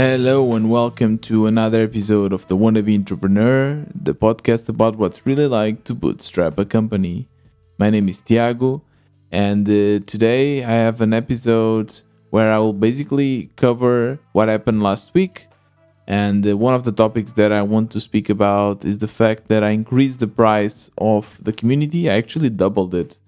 Hello and welcome to another episode of the Wannabe Entrepreneur, the podcast about what's really like to bootstrap a company. My name is Tiago, and uh, today I have an episode where I will basically cover what happened last week. And uh, one of the topics that I want to speak about is the fact that I increased the price of the community. I actually doubled it.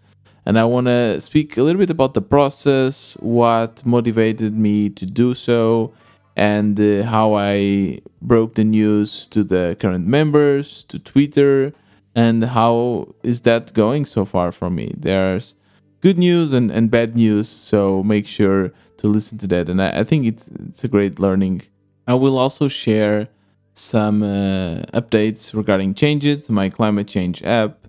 And I want to speak a little bit about the process, what motivated me to do so, and uh, how I broke the news to the current members, to Twitter, and how is that going so far for me. There's good news and, and bad news, so make sure to listen to that. And I, I think it's it's a great learning. I will also share some uh, updates regarding changes to my climate change app.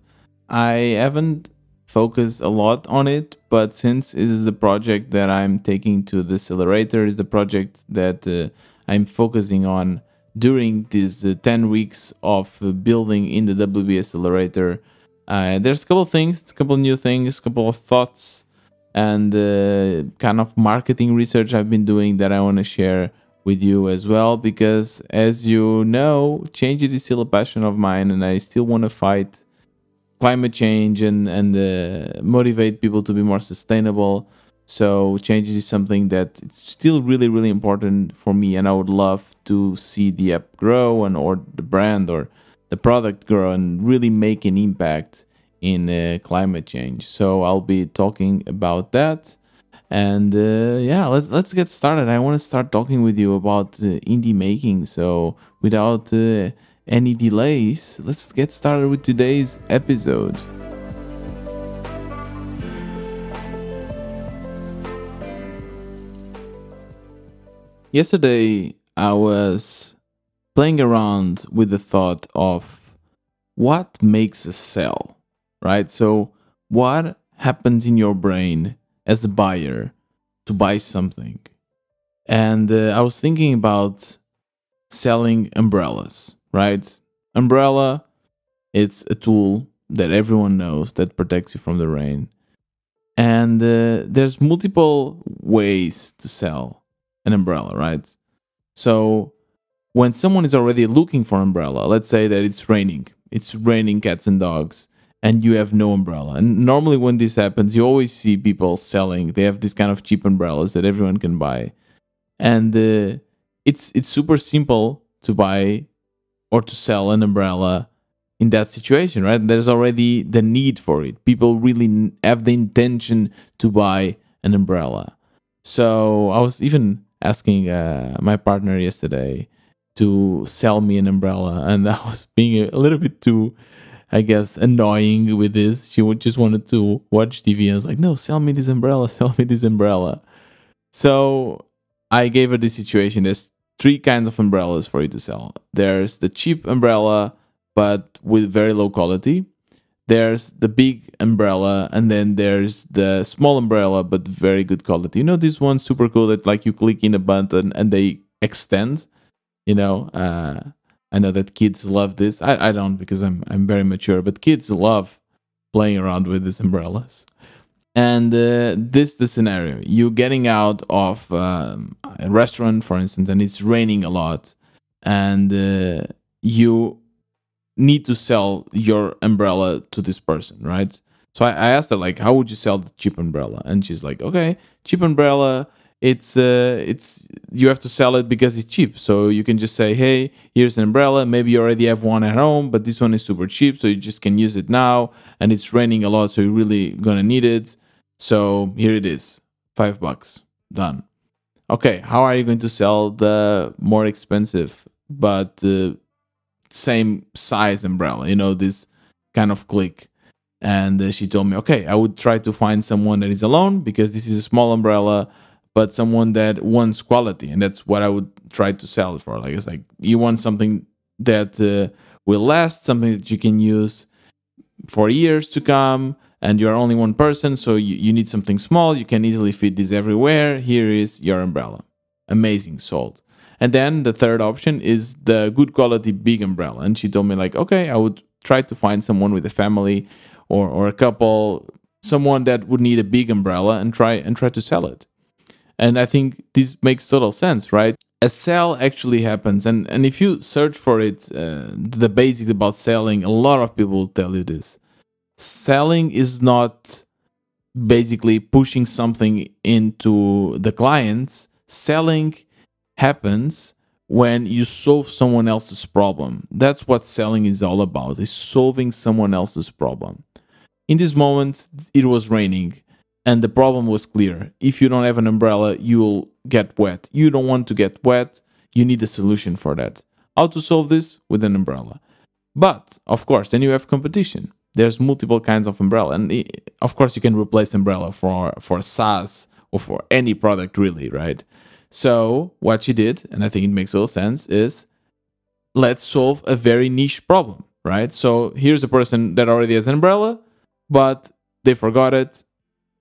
I haven't focused a lot on it, but since it is the project that I'm taking to the accelerator, is the project that uh, I'm focusing on during these uh, 10 weeks of uh, building in the WBE accelerator. Uh, there's a couple things, a couple new things, a couple of thoughts, and uh, kind of marketing research I've been doing that I want to share with you as well. Because as you know, change is still a passion of mine, and I still want to fight climate change and and uh, motivate people to be more sustainable. So change is something that it's still really really important for me, and I would love to see the app grow and or the brand or the product grow and really make an impact in uh, climate change. So I'll be talking about that. And uh, yeah, let's let's get started. I want to start talking with you about uh, indie making. So without uh, any delays, let's get started with today's episode. Yesterday, I was playing around with the thought of what makes a sell, right? So, what happens in your brain as a buyer to buy something? And uh, I was thinking about selling umbrellas, right? Umbrella, it's a tool that everyone knows that protects you from the rain. And uh, there's multiple ways to sell an umbrella, right? So when someone is already looking for umbrella, let's say that it's raining, it's raining cats and dogs, and you have no umbrella. And normally when this happens, you always see people selling. They have this kind of cheap umbrellas that everyone can buy, and uh, it's it's super simple to buy or to sell an umbrella in that situation, right? There's already the need for it. People really have the intention to buy an umbrella. So I was even asking uh, my partner yesterday to sell me an umbrella, and I was being a little bit too, I guess, annoying with this. She just wanted to watch TV. I was like, "No, sell me this umbrella, sell me this umbrella." So I gave her this situation. There's three kinds of umbrellas for you to sell. There's the cheap umbrella, but with very low quality. There's the big umbrella, and then there's the small umbrella, but very good quality. You know, this one's super cool that like you click in a button and they extend. You know, uh, I know that kids love this. I, I don't because I'm I'm very mature, but kids love playing around with these umbrellas. And uh, this the scenario: you're getting out of um, a restaurant, for instance, and it's raining a lot, and uh, you need to sell your umbrella to this person, right? So I, I asked her like, how would you sell the cheap umbrella? And she's like, okay, cheap umbrella. It's uh, it's you have to sell it because it's cheap. So you can just say, hey, here's an umbrella. Maybe you already have one at home, but this one is super cheap, so you just can use it now. And it's raining a lot, so you're really gonna need it. So here it is, five bucks, done. Okay, how are you going to sell the more expensive but uh, same size umbrella? You know this kind of click and uh, she told me okay i would try to find someone that is alone because this is a small umbrella but someone that wants quality and that's what i would try to sell it for like it's like you want something that uh, will last something that you can use for years to come and you're only one person so you, you need something small. You can easily fit this everywhere. Here is your umbrella. Amazing sold. And then the third option is the good quality big umbrella. And she told me like okay i would try to find someone with a family or or a couple someone that would need a big umbrella and try and try to sell it. And i think this makes total sense right? A sale actually happens. And and if you search for it uh, the basics about selling a lot of people will tell you this selling is not basically pushing something into the clients. Selling happens when you solve someone else's problem. That's what selling is all about is solving someone else's problem. In this moment it was raining and the problem was clear. If you don't have an umbrella you'll get wet. You don't want to get wet you need a solution for that. How to solve this? With an umbrella. But of course then you have competition there's multiple kinds of umbrella. And eh, of course you can replace umbrella for for SaaS or for any product really right? So what she did and I think it makes a all sense is let's solve a very niche problem right? So here's a person that already has an umbrella but they forgot it.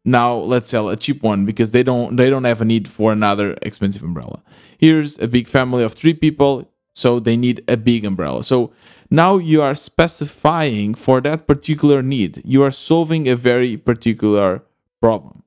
Now let's sell a cheap one because they don't they don't have a need for another expensive umbrella. Here's a big family of three people so they need a big umbrella so now you are specifying for that particular need. You are solving a very particular problem.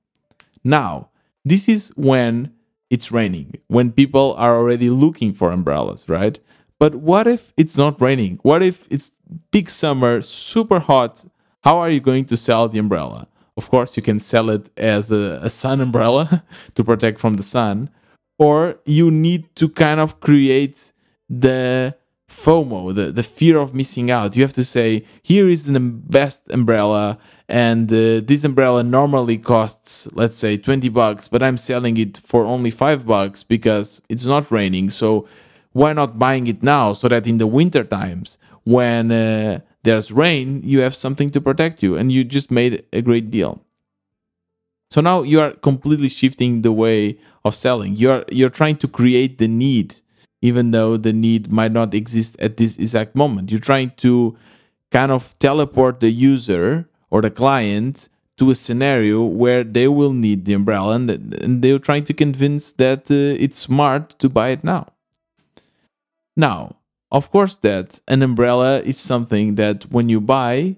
Now, this is when it's raining, when people are already looking for umbrellas, right? But what if it's not raining? What if it's big summer, super hot? How are you going to sell the umbrella? Of course, you can sell it as a, a sun umbrella to protect from the sun, or you need to kind of create the FOMO, the, the fear of missing out. You have to say, here is the best umbrella, and uh, this umbrella normally costs, let's say, 20 bucks, but I'm selling it for only 5 bucks because it's not raining. So why not buying it now so that in the winter times, when uh, there's rain, you have something to protect you, and you just made a great deal. So now you are completely shifting the way of selling. You're you're trying to create the need even though the need might not exist at this exact moment. You're trying to kind of teleport the user or the client to a scenario where they will need the umbrella and, and they're trying to convince that uh, it's smart to buy it now. Now, of course, that an umbrella is something that when you buy,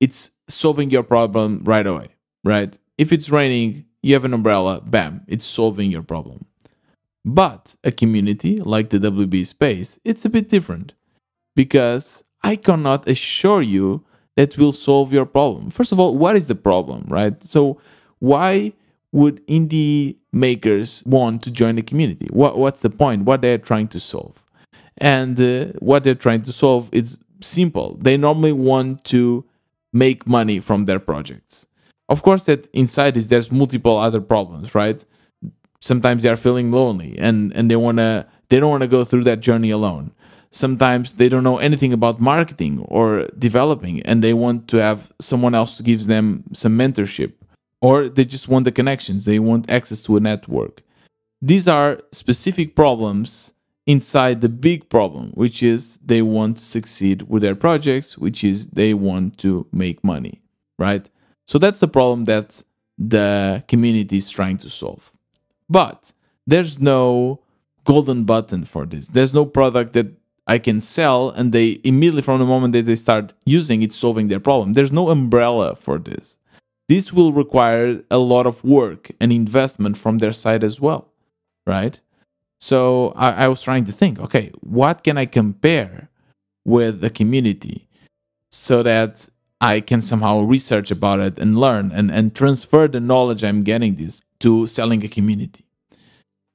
it's solving your problem right away, right? If it's raining, you have an umbrella, bam, it's solving your problem. But a community like the WBE space, it's a bit different because I cannot assure you that will solve your problem. First of all, what is the problem, right? So why would indie makers want to join the community? What, what's the point? What they're trying to solve? And uh, what they're trying to solve is simple. They normally want to make money from their projects. Of course, that inside is there's multiple other problems, right? Sometimes they are feeling lonely and and they want to they don't want to go through that journey alone. Sometimes they don't know anything about marketing or developing and they want to have someone else to gives them some mentorship or they just want the connections. They want access to a network. These are specific problems inside the big problem which is they want to succeed with their projects which is they want to make money right? So that's the problem that the community is trying to solve but there's no golden button for this. There's no product that I can sell and they immediately from the moment that they start using it solving their problem. There's no umbrella for this. This will require a lot of work and investment from their side as well, right? So I, I was trying to think, okay, what can I compare with the community so that I can somehow research about it and learn and, and transfer the knowledge I'm getting this to selling a community.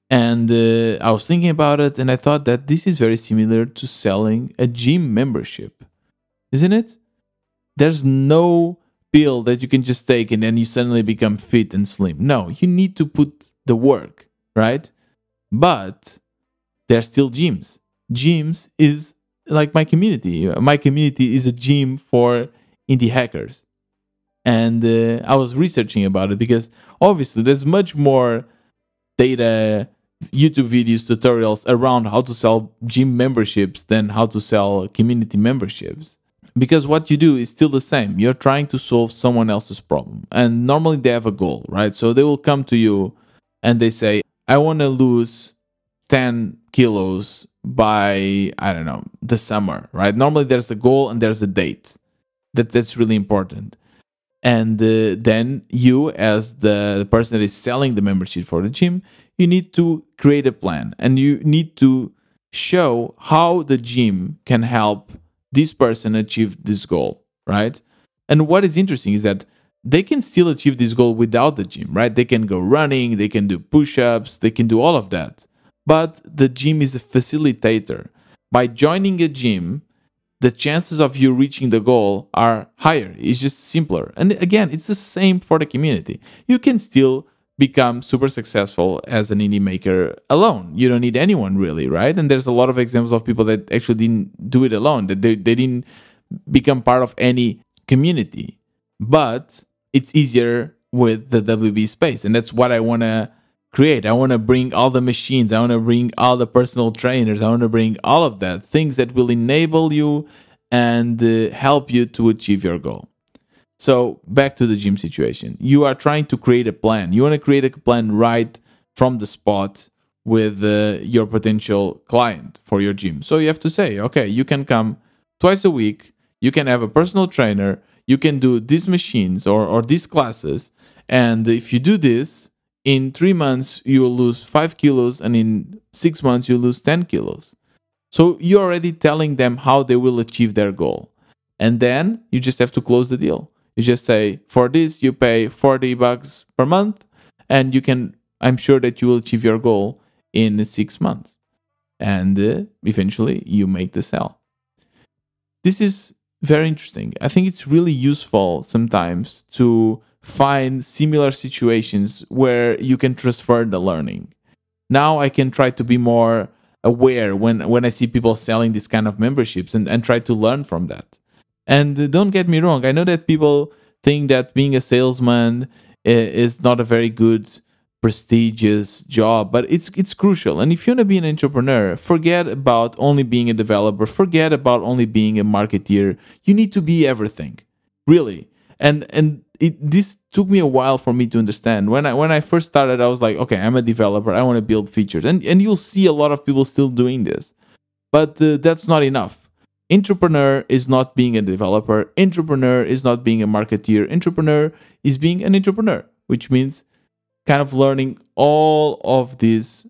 And uh, I was thinking about it and I thought that this is very similar to selling a gym membership, isn't it? There's no pill that you can just take and then you suddenly become fit and slim. No, you need to put the work, right? But there are still gyms. Gyms is like my community. My community is a gym for indie hackers. And uh, I was researching about it because obviously there's much more data YouTube videos, tutorials around how to sell gym memberships than how to sell community memberships. Because what you do is still the same. You're trying to solve someone else's problem. And normally they have a goal, right? So they will come to you and they say, I want to lose 10 kilos by, I don't know, the summer, right? Normally there's a goal and there's a date. That, that's really important and uh, then you as the person that is selling the membership for the gym you need to create a plan and you need to show how the gym can help this person achieve this goal, right? And what is interesting is that they can still achieve this goal without the gym, right? They can go running, they can do push ups, they can do all of that. But the gym is a facilitator. By joining a gym, the chances of you reaching the goal are higher. It's just simpler. And again, it's the same for the community. You can still become super successful as an indie maker alone. You don't need anyone really, right? And there's a lot of examples of people that actually didn't do it alone, that they, they didn't become part of any community. But it's easier with the WBE space. And that's what I want to create. I want to bring all the machines. I want to bring all the personal trainers. I want to bring all of that things that will enable you and uh, help you to achieve your goal. So, back to the gym situation. You are trying to create a plan. You want to create a plan right from the spot with uh, your potential client for your gym. So, you have to say, okay, you can come twice a week. You can have a personal trainer. You can do these machines or, or these classes. And if you do this, in three months you will lose five kilos and in six months you lose 10 kilos. So you're already telling them how they will achieve their goal. And then you just have to close the deal. You just say for this you pay 40 bucks per month and you can i'm sure that you will achieve your goal in six months. And uh, eventually you make the sale. This is very interesting. I think it's really useful sometimes to find similar situations where you can transfer the learning. Now I can try to be more aware when when I see people selling this kind of memberships and, and try to learn from that. And don't get me wrong, I know that people think that being a salesman is not a very good prestigious job, but it's it's crucial. And if you want to be an entrepreneur, forget about only being a developer, forget about only being a marketeer. You need to be everything. Really. And and it this took me a while for me to understand. When I when I first started, I was like, okay, I'm a developer. I want to build features, and and you'll see a lot of people still doing this, but uh, that's not enough. Entrepreneur is not being a developer. Entrepreneur is not being a marketeer. Entrepreneur is being an entrepreneur, which means kind of learning all of these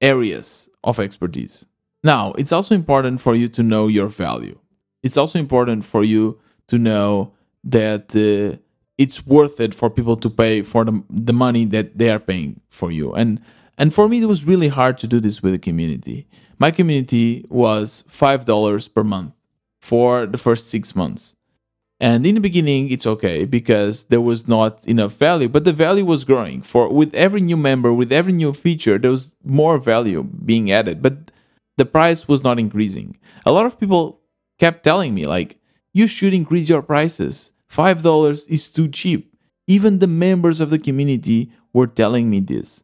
areas of expertise. Now, it's also important for you to know your value. It's also important for you to know that. Uh, it's worth it for people to pay for the, the money that they are paying for you. And and for me it was really hard to do this with the community. My community was five dollars per month for the first six months. And in the beginning it's okay because there was not enough value but the value was growing. For with every new member with every new feature there was more value being added but the price was not increasing. A lot of people kept telling me like you should increase your prices $5 is too cheap. Even the members of the community were telling me this.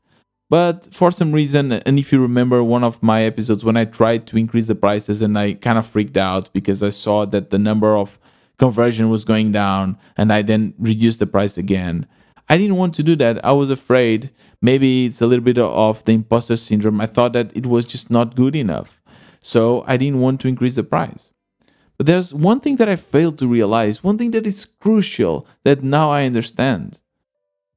But for some reason, and if you remember one of my episodes when I tried to increase the prices and I kind of freaked out because I saw that the number of conversion was going down and I then reduced the price again. I didn't want to do that. I was afraid maybe it's a little bit of the imposter syndrome. I thought that it was just not good enough. So I didn't want to increase the price. But there's one thing that I failed to realize, one thing that is crucial that now I understand.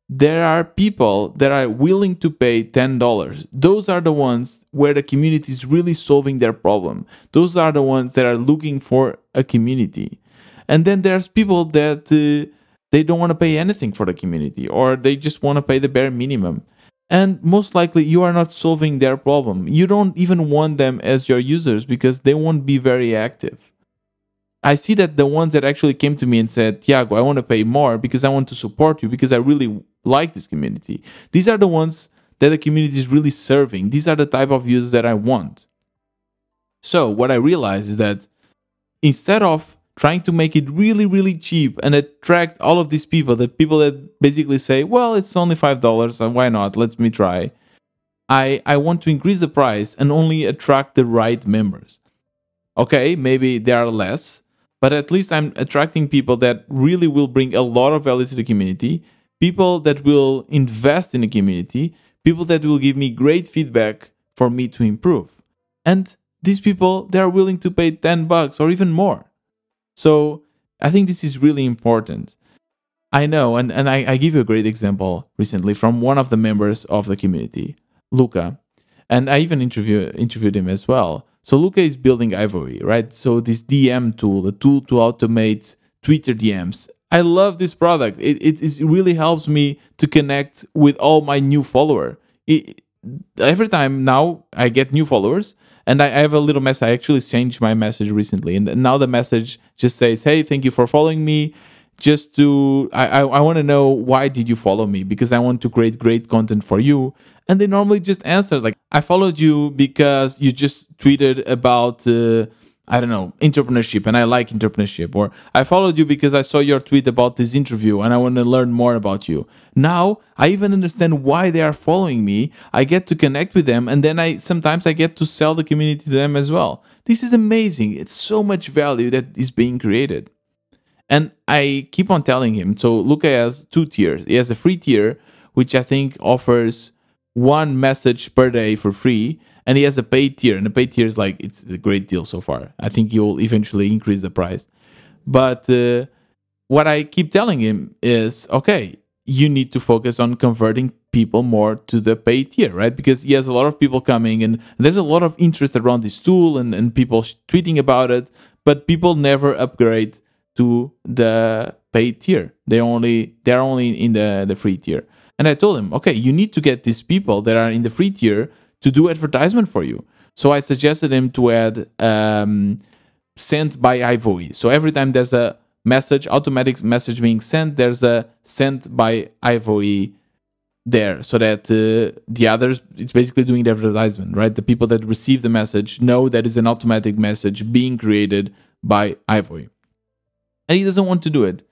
There are people that are willing to pay $10. Those are the ones where the community is really solving their problem. Those are the ones that are looking for a community. And then there's people that uh, they don't want to pay anything for the community or they just want to pay the bare minimum. And most likely, you are not solving their problem. You don't even want them as your users because they won't be very active. I see that the ones that actually came to me and said, Tiago, I want to pay more because I want to support you because I really like this community. These are the ones that the community is really serving. These are the type of users that I want. So, what I realized is that instead of trying to make it really, really cheap and attract all of these people, the people that basically say, well, it's only $5, and why not? Let me try. I, I want to increase the price and only attract the right members. Okay, maybe there are less, but at least I'm attracting people that really will bring a lot of value to the community, people that will invest in the community, people that will give me great feedback for me to improve. And these people, they are willing to pay 10 bucks or even more. So I think this is really important. I know, and, and I, I give you a great example recently from one of the members of the community. Luca, and I even interview, interviewed him as well. So Luca is building Hivoe, right? So this DM tool, the tool to automate Twitter DMs. I love this product. It, it, it really helps me to connect with all my new follower. It, every time now I get new followers, and I have a little message. I actually changed my message recently, and now the message just says, "Hey, thank you for following me just to i i, I want to know why did you follow me because i want to create great content for you and they normally just answer like i followed you because you just tweeted about uh, i don't know entrepreneurship and i like entrepreneurship or i followed you because i saw your tweet about this interview and i want to learn more about you now i even understand why they are following me i get to connect with them and then i sometimes i get to sell the community to them as well this is amazing it's so much value that is being created and I keep on telling him. So Luca has two tiers. He has a free tier, which I think offers one message per day for free, and he has a paid tier. And the paid tier is like it's a great deal so far. I think he will eventually increase the price. But uh, what I keep telling him is, okay, you need to focus on converting people more to the paid tier, right? Because he has a lot of people coming and there's a lot of interest around this tool and, and people tweeting about it, but people never upgrade to the paid tier. They only they're only in the the free tier. And I told him, okay, you need to get these people that are in the free tier to do advertisement for you. So I suggested him to add um, sent by Hivoe. So every time there's a message, automatic message being sent, there's a sent by Hivoe there so that uh, the others it's basically doing the advertisement right the people that receive the message know that it's an automatic message being created by Hivoe and he doesn't want to do it.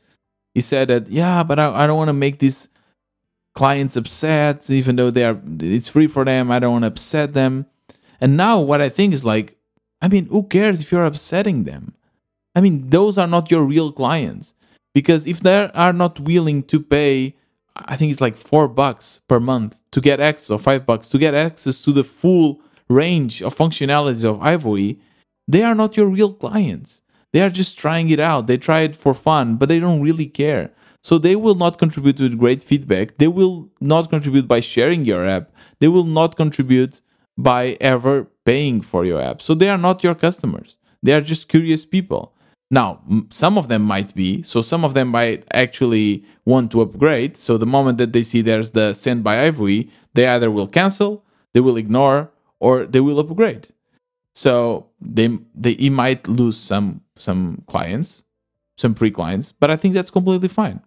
He said that, yeah, but I, I don't want to make these clients upset, even though they are it's free for them. I don't want to upset them. And now what I think is like, I mean, who cares if you're upsetting them? I mean, those are not your real clients. Because if they are not willing to pay, I think it's like four bucks per month to get access, or five bucks to get access to the full range of functionalities of Hivoe, they are not your real clients. They are just trying it out. They try it for fun, but they don't really care. So they will not contribute with great feedback. They will not contribute by sharing your app. They will not contribute by ever paying for your app. So they are not your customers. They are just curious people. Now, some of them might be. So some of them might actually want to upgrade. So the moment that they see there's the send by Hivoe, they either will cancel, they will ignore, or they will upgrade. So they they might lose some some clients, some free clients, but I think that's completely fine.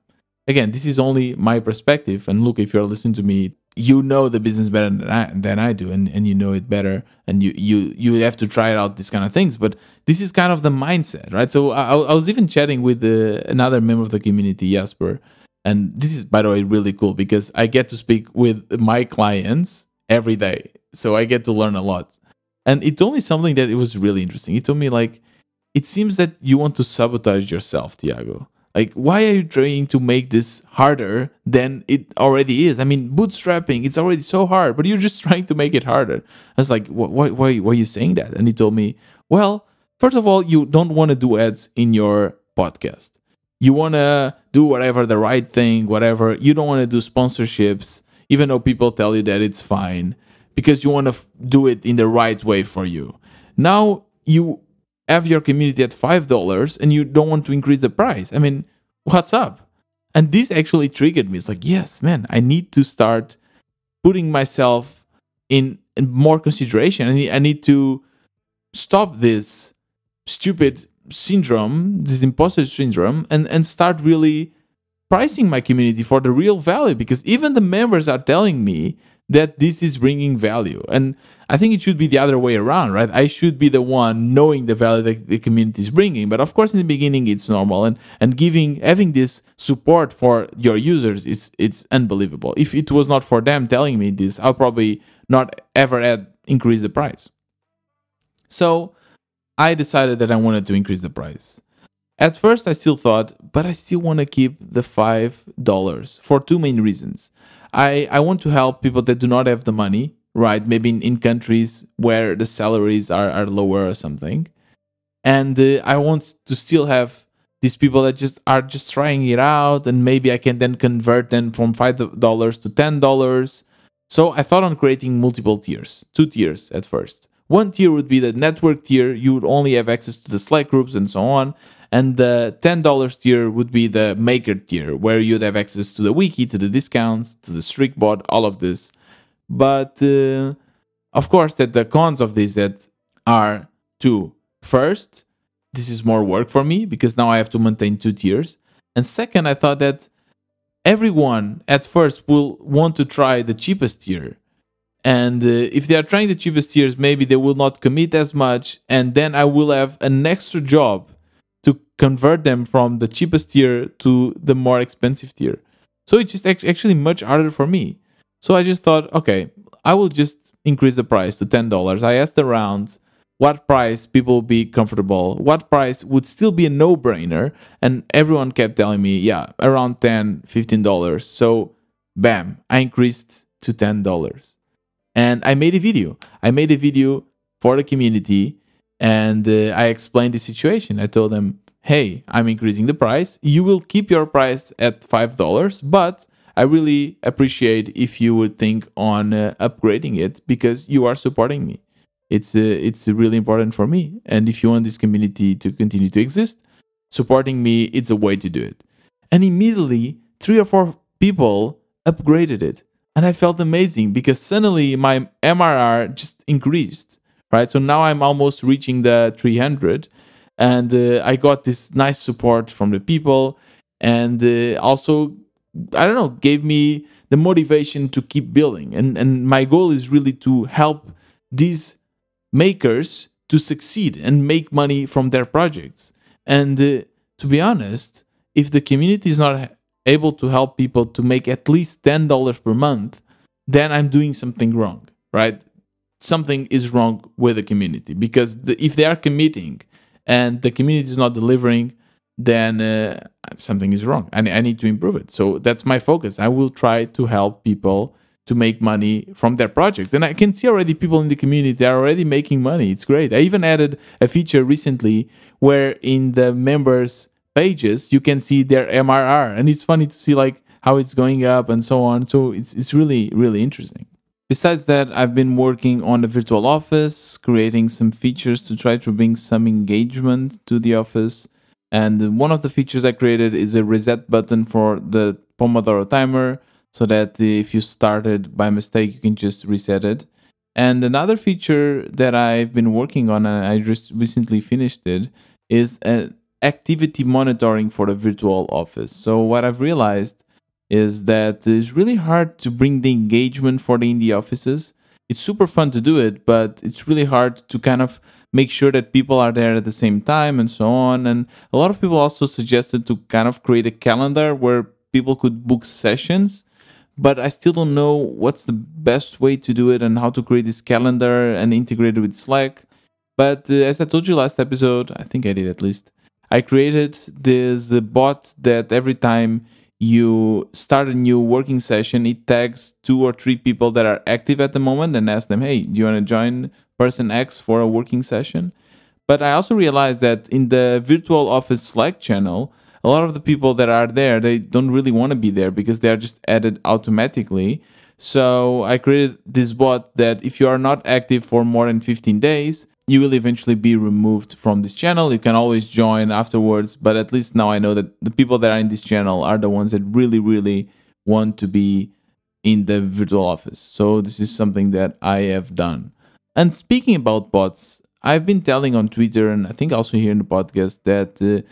Again, this is only my perspective. And look, if you're listening to me, you know the business better than I, than I do, and, and you know it better, and you you you have to try out these kind of things. But this is kind of the mindset, right? So I, I was even chatting with uh, another member of the community, Jasper, and this is by the way really cool because I get to speak with my clients every day, so I get to learn a lot. And he told me something that it was really interesting. He told me like, it seems that you want to sabotage yourself, Tiago. Like, why are you trying to make this harder than it already is? I mean, bootstrapping, it's already so hard, but you're just trying to make it harder. I was like, why, why, why are you saying that? And he told me, well, first of all, you don't want to do ads in your podcast. You want to do whatever the right thing, whatever. You don't want to do sponsorships, even though people tell you that it's fine because you want to f- do it in the right way for you. Now you have your community at $5 and you don't want to increase the price. I mean, what's up? And this actually triggered me. It's like, yes, man, I need to start putting myself in, in more consideration. I need, I need to stop this stupid syndrome, this imposter syndrome, and, and start really pricing my community for the real value because even the members are telling me that this is bringing value. And I think it should be the other way around, right? I should be the one knowing the value that the community is bringing. But of course, in the beginning, it's normal, and and giving having this support for your users, it's it's unbelievable. If it was not for them telling me this, I'll probably not ever add increase the price. So I decided that I wanted to increase the price. At first, I still thought, but I still want to keep the five dollars for two main reasons. I, I want to help people that do not have the money, right? Maybe in, in countries where the salaries are, are lower or something. And uh, I want to still have these people that just are just trying it out and maybe I can then convert them from $5 to $10 So I thought on creating multiple tiers, two tiers at first. One tier would be the network tier, you would only have access to the Slack groups and so on. And the $10 tier would be the maker tier, where you'd have access to the wiki, to the discounts, to the strict bot, all of this. But uh, of course, that the cons of this that are two. First, this is more work for me because now I have to maintain two tiers. And second, I thought that everyone at first will want to try the cheapest tier. And uh, if they are trying the cheapest tiers, maybe they will not commit as much. And then I will have an extra job convert them from the cheapest tier to the more expensive tier. So it's just actually much harder for me. So I just thought, okay, I will just increase the price to $10. I asked around what price people would be comfortable, what price would still be a no brainer. And everyone kept telling me, yeah, around $10, $15. So, bam, I increased to $10. And I made a video. I made a video for the community and uh, I explained the situation. I told them, hey, I'm increasing the price. You will keep your price at $5, but I really appreciate if you would think on uh, upgrading it because you are supporting me. It's uh, it's really important for me. And if you want this community to continue to exist supporting me it's a way to do it. And immediately three or four people upgraded it. And i felt amazing because suddenly my mrr just increased right? So now i'm almost reaching the 300 and uh, i got this nice support from the people and uh, also i don't know gave me the motivation to keep building and and my goal is really to help these makers to succeed and make money from their projects. And uh, to be honest, if the community is not able to help people to make at least $10 per month, then I'm doing something wrong, right? Something is wrong with the community because the, if they are committing and the community is not delivering, then uh, something is wrong. I, I need to improve it. So that's my focus. I will try to help people to make money from their projects. And I can see already people in the community they are already making money. It's great. I even added a feature recently where in the members pages you can see their MRR and it's funny to see like how it's going up and so on. So it's it's really really interesting. Besides that, I've been working on the virtual office, creating some features to try to bring some engagement to the office. And one of the features I created is a reset button for the Pomodoro timer so that if you started by mistake, you can just reset it. And another feature that I've been working on, and I just recently finished it, is an activity monitoring for the virtual office. So what I've realized is that it's really hard to bring the engagement for the indie offices. It's super fun to do it, but it's really hard to kind of make sure that people are there at the same time and so on. And a lot of people also suggested to kind of create a calendar where people could book sessions but I still don't know what's the best way to do it and how to create this calendar and integrate it with Slack. But uh, as I told you last episode, I think I did at least, I created this uh, bot that every time you start a new working session, it tags two or three people that are active at the moment and asks them, hey, do you want to join person X for a working session? But I also realized that in the virtual office Slack channel, a lot of the people that are there they don't really want to be there because they are just added automatically so i created this bot that if you are not active for more than 15 days you will eventually be removed from this channel. You can always join afterwards but at least now i know that the people that are in this channel are the ones that really really want to be in the virtual office. So this is something that i have done. And speaking about bots i've been telling on twitter and i think also here in the podcast that uh,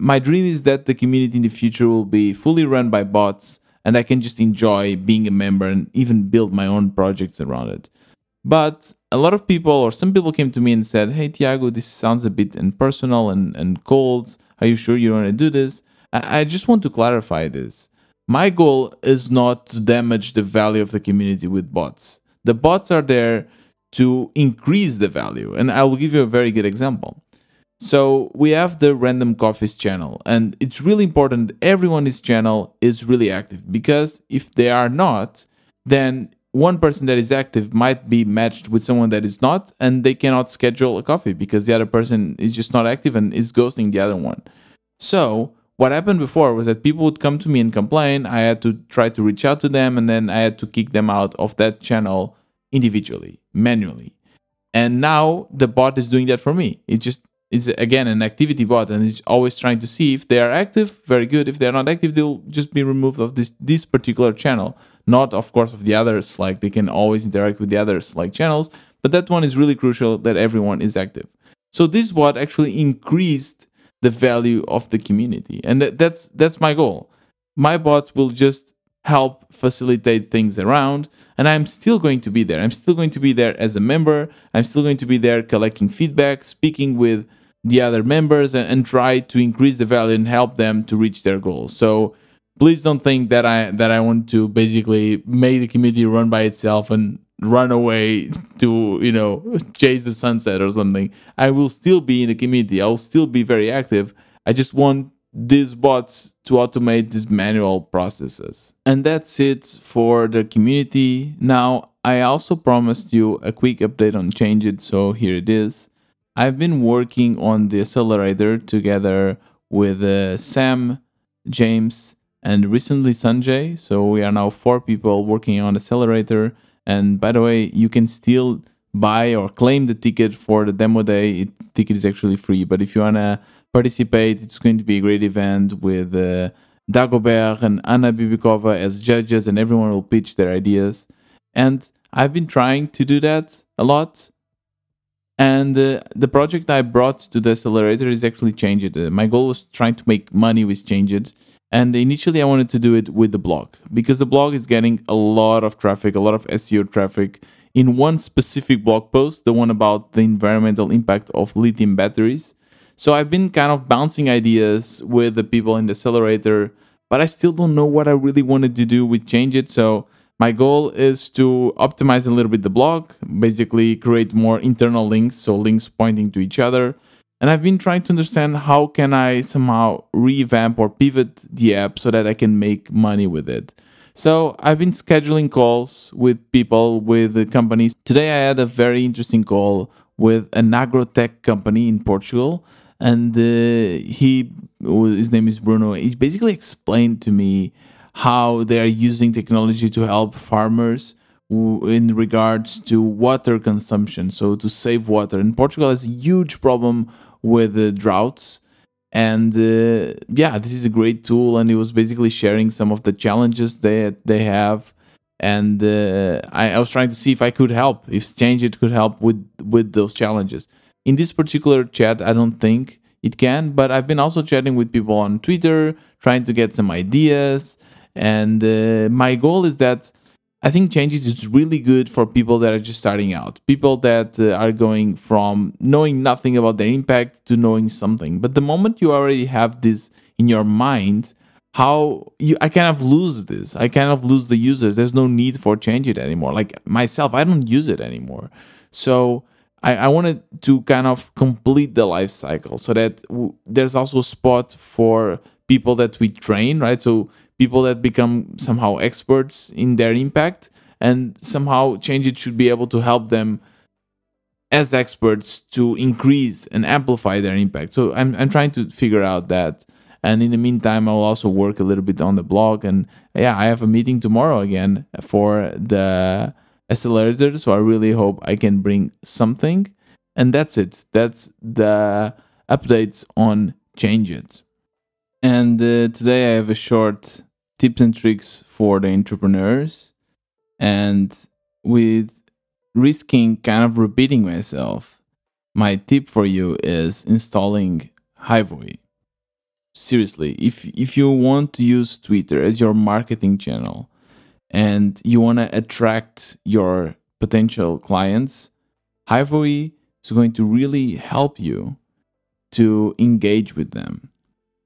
my dream is that the community in the future will be fully run by bots and I can just enjoy being a member and even build my own projects around it. But a lot of people, or some people, came to me and said, Hey, Tiago, this sounds a bit impersonal and, and cold. Are you sure you want to do this? I, I just want to clarify this. My goal is not to damage the value of the community with bots. The bots are there to increase the value. And I will give you a very good example. So we have the random coffees channel, and it's really important everyone in this channel is really active because if they are not, then one person that is active might be matched with someone that is not, and they cannot schedule a coffee because the other person is just not active and is ghosting the other one. So what happened before was that people would come to me and complain. I had to try to reach out to them and then I had to kick them out of that channel individually, manually. And now the bot is doing that for me. It just it's again an activity bot and it's always trying to see if they are active, very good. If they're not active, they'll just be removed of this this particular channel. Not of course of the others, like they can always interact with the others like channels, but that one is really crucial that everyone is active. So this bot actually increased the value of the community. And that's that's my goal. My bots will just help facilitate things around and i'm still going to be there i'm still going to be there as a member i'm still going to be there collecting feedback speaking with the other members and, and try to increase the value and help them to reach their goals so please don't think that i that i want to basically make the community run by itself and run away to you know chase the sunset or something i will still be in the community i'll still be very active i just want these bots to automate these manual processes. And that's it for the community. Now, I also promised you a quick update on Changeit, so here it is. I've been working on the accelerator together with uh, Sam, James, and recently Sanjay. So we are now four people working on accelerator. And by the way, you can still buy or claim the ticket for the demo day. It, ticket is actually free, but if you wanna participate. It's going to be a great event with uh, Dagobert and Anna Bibikova as judges, and everyone will pitch their ideas. And I've been trying to do that a lot. And uh, the project I brought to the accelerator is actually Changeit. Uh, my goal was trying to make money with Changeit. And initially, I wanted to do it with the blog because the blog is getting a lot of traffic, a lot of SEO traffic in one specific blog post, the one about the environmental impact of lithium batteries. So I've been kind of bouncing ideas with the people in the accelerator, but I still don't know what I really wanted to do with Changeit. So my goal is to optimize a little bit the blog, basically create more internal links, so links pointing to each other. And I've been trying to understand how can I somehow revamp or pivot the app so that I can make money with it. So I've been scheduling calls with people, with companies. Today I had a very interesting call with an agrotech company in Portugal and uh, he his name is Bruno. He basically explained to me how they are using technology to help farmers in regards to water consumption, so to save water. And Portugal has a huge problem with uh, droughts. And uh, yeah, this is a great tool, and it was basically sharing some of the challenges they they have. And uh, I, I was trying to see if I could help, if Changeit could help with with those challenges. In this particular chat, I don't think it can, but I've been also chatting with people on Twitter, trying to get some ideas. And uh, my goal is that I think Changeit is really good for people that are just starting out, people that uh, are going from knowing nothing about their impact to knowing something. But the moment you already have this in your mind, how you I kind of lose this. I kind of lose the users. There's no need for Changeit anymore. Like myself, I don't use it anymore. So I, I wanted to kind of complete the life cycle so that w- there's also a spot for people that we train, right? So people that become somehow experts in their impact and somehow Changeit should be able to help them as experts to increase and amplify their impact. So I'm, I'm trying to figure out that. And in the meantime, I'll also work a little bit on the blog. And yeah, I have a meeting tomorrow again for the accelerator. So I really hope I can bring something. And that's it. That's the updates on Changeit. And uh, today I have a short tips and tricks for the entrepreneurs. And with risking kind of repeating myself, my tip for you is installing Hivoe. Seriously, if if you want to use Twitter as your marketing channel, and you want to attract your potential clients, Hivoe is going to really help you to engage with them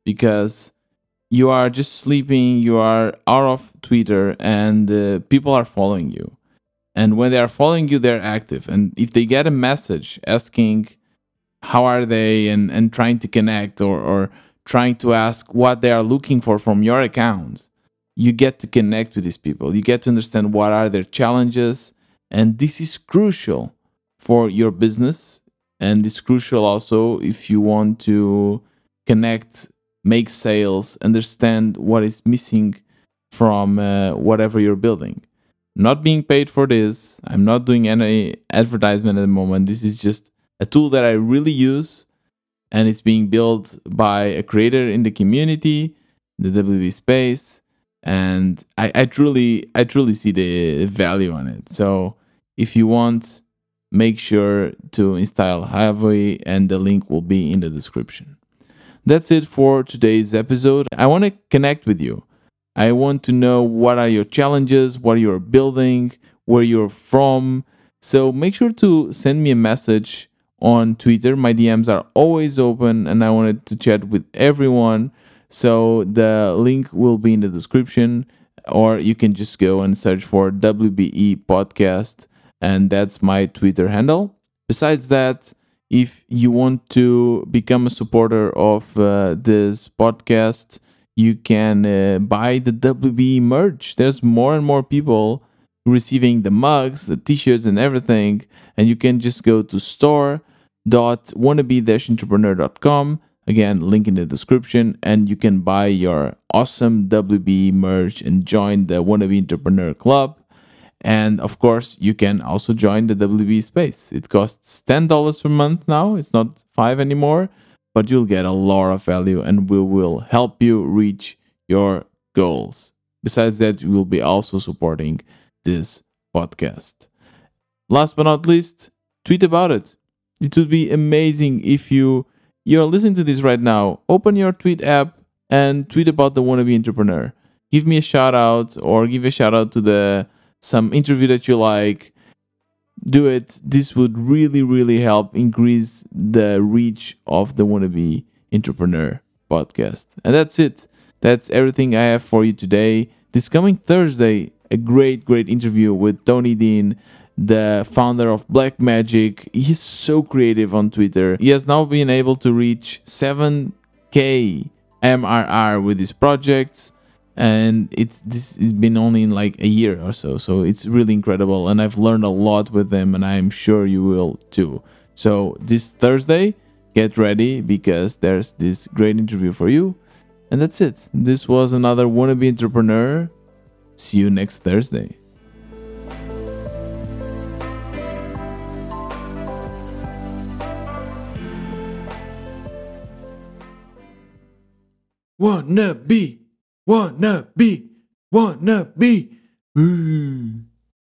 because you are just sleeping, you are out of Twitter, and uh, people are following you. And when they are following you, they're active. And if they get a message asking how are they and, and trying to connect or, or trying to ask what they are looking for from your account, you get to connect with these people. You get to understand what are their challenges. And this is crucial for your business. And it's crucial also if you want to connect make sales, understand what is missing from uh, whatever you're building. not being paid for this. I'm not doing any advertisement at the moment. This is just a tool that I really use and it's being built by a creator in the community, the WBE space, and I, I truly I truly see the value on it. So if you want, make sure to install Hivoe and the link will be in the description. That's it for today's episode. I want to connect with you. I want to know what are your challenges, what you're building, where you're from. So make sure to send me a message on Twitter. My DMs are always open and I wanted to chat with everyone. So the link will be in the description, or you can just go and search for WBE Podcast, and that's my Twitter handle. Besides that, if you want to become a supporter of uh, this podcast, you can uh, buy the WBE merch. There's more and more people receiving the mugs, the t-shirts, and everything. And you can just go to store.wannabe-entrepreneur.com. Again, link in the description, and you can buy your awesome WBE merch and join the Wannabe Entrepreneur Club. And of course, you can also join the WBE space. It costs $10 per month now. It's not 5 anymore, but you'll get a lot of value and we will help you reach your goals. Besides that, we will be also supporting this podcast. Last but not least, tweet about it. It would be amazing if you you're listening to this right now. Open your tweet app and tweet about the wannabe entrepreneur. Give me a shout out or give a shout out to the some interview that you like, do it. This would really, really help increase the reach of the Wannabe Entrepreneur podcast. And that's it. That's everything I have for you today. This coming Thursday, a great, great interview with Tony Dinh, the founder of Black Magic. He's so creative on Twitter. He has now been able to reach 7k MRR with his projects and it's this has been only in like a year or so. So it's really incredible. And i've learned a lot with them and i'm sure you will too. So this thursday get ready because there's this great interview for you. And that's it. This was another wannabe entrepreneur. See you next thursday. Wanna be wanna be, wanna be. Ooh.